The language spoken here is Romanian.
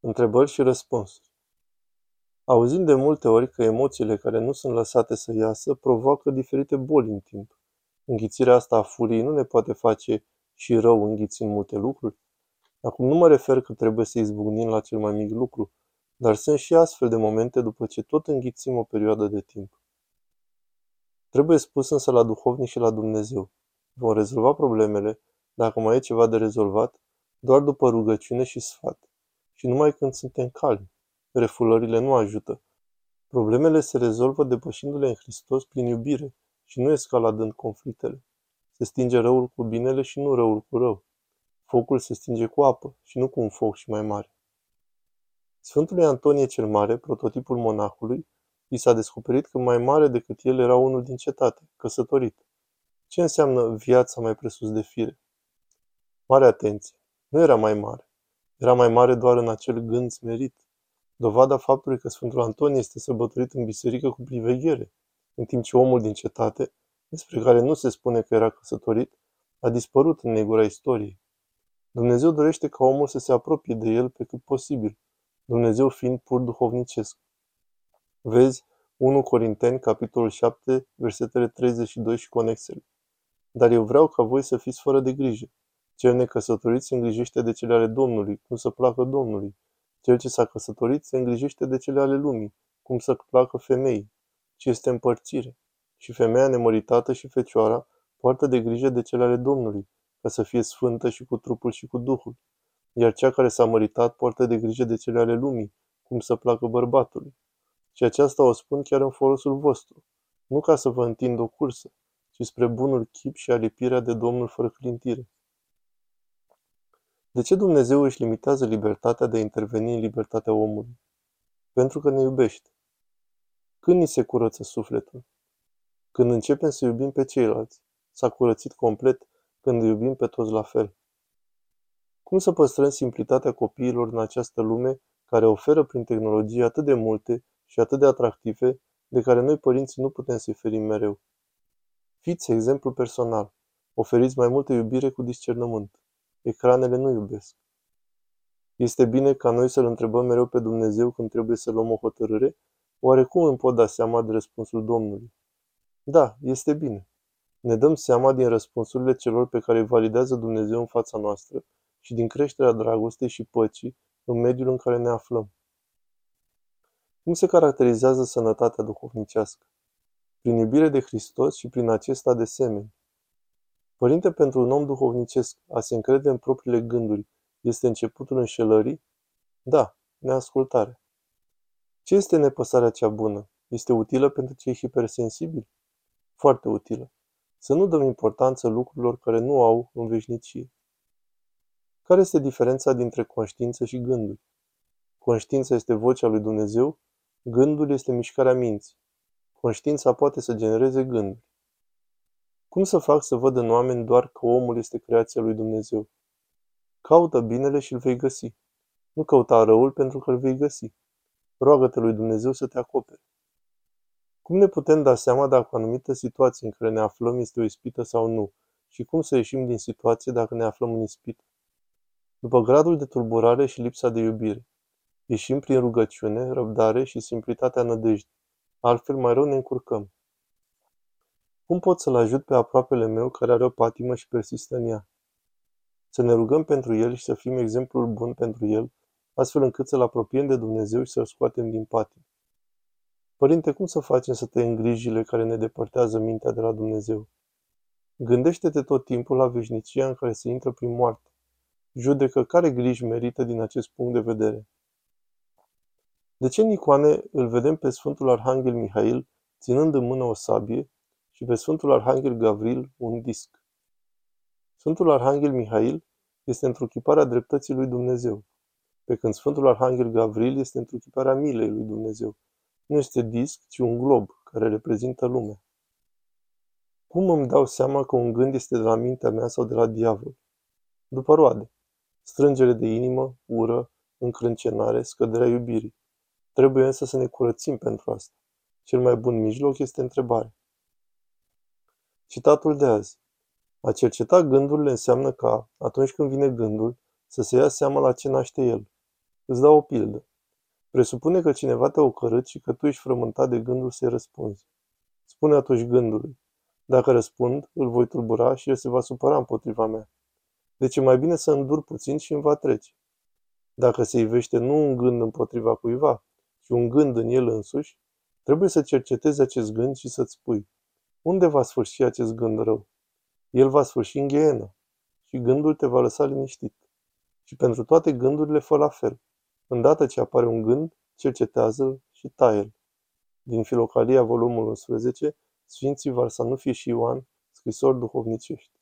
Întrebări și răspunsuri. Auzim de multe ori că emoțiile care nu sunt lăsate să iasă provoacă diferite boli în timp. Înghițirea asta a furiei nu ne poate face și rău înghițind multe lucruri? Acum nu mă refer că trebuie să izbucnim la cel mai mic lucru, dar sunt și astfel de momente după ce tot înghițim o perioadă de timp. Trebuie spus însă la duhovnic și la Dumnezeu. Vom rezolva problemele, dacă mai e ceva de rezolvat, doar după rugăciune și sfat și numai când suntem calmi. Refulările nu ajută. Problemele se rezolvă depășindu-le în Hristos prin iubire și nu escaladând conflictele. Se stinge răul cu binele și nu răul cu rău. Focul se stinge cu apă și nu cu un foc și mai mare. Sfântului Antonie cel Mare, prototipul monahului, i s-a descoperit că mai mare decât el era unul din cetate, căsătorit. Ce înseamnă viața mai presus de fire? Mare atenție! Nu era mai mare. Era mai mare doar în acel gând smerit, dovada faptului că Sfântul Antonie este sărbătorit în biserică cu priveghere, în timp ce omul din cetate, despre care nu se spune că era căsătorit, a dispărut în negura istoriei. Dumnezeu dorește ca omul să se apropie de el pe cât posibil, Dumnezeu fiind pur duhovnicesc. Vezi 1 Corinteni, capitolul 7, versetele 32 și conexele. Dar eu vreau ca voi să fiți fără de grijă, cel necăsătorit se îngrijește de cele ale Domnului, cum să placă Domnului. Cel ce s-a căsătorit se îngrijește de cele ale lumii, cum să placă femeii, ci este împărțire. Și femeia nemăritată și fecioara poartă de grijă de cele ale Domnului, ca să fie sfântă și cu trupul și cu duhul. Iar cea care s-a măritat poartă de grijă de cele ale lumii, cum să placă bărbatului. Și aceasta o spun chiar în folosul vostru, nu ca să vă întind o cursă, ci spre bunul chip și alipirea de Domnul fără clintire. De ce Dumnezeu își limitează libertatea de a interveni în libertatea omului? Pentru că ne iubește. Când ni se curăță sufletul? Când începem să iubim pe ceilalți. S-a curățit complet când îi iubim pe toți la fel. Cum să păstrăm simplitatea copiilor în această lume care oferă prin tehnologie atât de multe și atât de atractive, de care noi părinții nu putem să-i ferim mereu? Fiți exemplu personal. Oferiți mai multă iubire cu discernământ. Ecranele nu iubesc. Este bine ca noi să-L întrebăm mereu pe Dumnezeu când trebuie să luăm o hotărâre? Oare cum îmi pot da seama de răspunsul Domnului? Da, este bine. Ne dăm seama din răspunsurile celor pe care îi validează Dumnezeu în fața noastră și din creșterea dragostei și păcii în mediul în care ne aflăm. Cum se caracterizează sănătatea duhovnicească? Prin iubire de Hristos și prin acesta de semeni. Părinte, pentru un om duhovnicesc, a se încrede în propriile gânduri este începutul înșelării? Da, neascultare. Ce este nepăsarea cea bună? Este utilă pentru cei hipersensibili? Foarte utilă. Să nu dăm importanță lucrurilor care nu au în veșnicie. Care este diferența dintre conștiință și gânduri? Conștiința este vocea lui Dumnezeu, gândul este mișcarea minții. Conștiința poate să genereze gânduri. Cum să fac să văd în oameni doar că omul este creația lui Dumnezeu? Caută binele și îl vei găsi. Nu căuta răul pentru că îl vei găsi. Roagă-te lui Dumnezeu să te acopere. Cum ne putem da seama dacă o anumită situație în care ne aflăm este o ispită sau nu și cum să ieșim din situație dacă ne aflăm în ispită? După gradul de tulburare și lipsa de iubire. Ieșim prin rugăciune, răbdare și simplitatea nădejdii. Altfel mai rău ne încurcăm. Cum pot să-l ajut pe aproapele meu care are o patimă și persistă în ea? Să ne rugăm pentru el și să fim exemplul bun pentru el, astfel încât să-l apropiem de Dumnezeu și să-l scoatem din patim. Părinte, cum să facem să tăiem grijile care ne depărtează mintea de la Dumnezeu? Gândește-te tot timpul la veșnicia în care se intră prin moarte. Judecă care griji merită din acest punct de vedere. De ce în icoane îl vedem pe Sfântul Arhanghel Mihail ținând în mână o sabie și pe Sfântul Arhanghel Gavril un disc. Sfântul Arhanghel Mihail este întruchiparea dreptății lui Dumnezeu, pe când Sfântul Arhanghel Gavril este întruchiparea milei lui Dumnezeu. Nu este disc, ci un glob care reprezintă lumea. Cum îmi dau seama că un gând este de la mintea mea sau de la diavol? După roade. Strângere de inimă, ură, încrâncenare, scăderea iubirii. Trebuie însă să ne curățim pentru asta. Cel mai bun mijloc este întrebarea. Citatul de azi. A cerceta gândurile înseamnă ca, atunci când vine gândul, să se ia seama la ce naște el. Îți dau o pildă. Presupune că cineva te-a ocărât și că tu ești frământat de gândul să-i răspunzi. Spune atunci gândului. Dacă răspund, îl voi tulbura și el se va supăra împotriva mea. Deci e mai bine să îndur puțin și îmi va trece. Dacă se ivește nu un gând împotriva cuiva, ci un gând în el însuși, trebuie să cercetezi acest gând și să-ți spui, unde va sfârși acest gând rău? El va sfârși în ghienă și gândul te va lăsa liniștit. Și pentru toate gândurile fă la fel. Îndată ce apare un gând, cercetează-l și taie-l. Din Filocalia, volumul 11, Sfinții Varsanufie și Ioan, scrisori duhovnicești.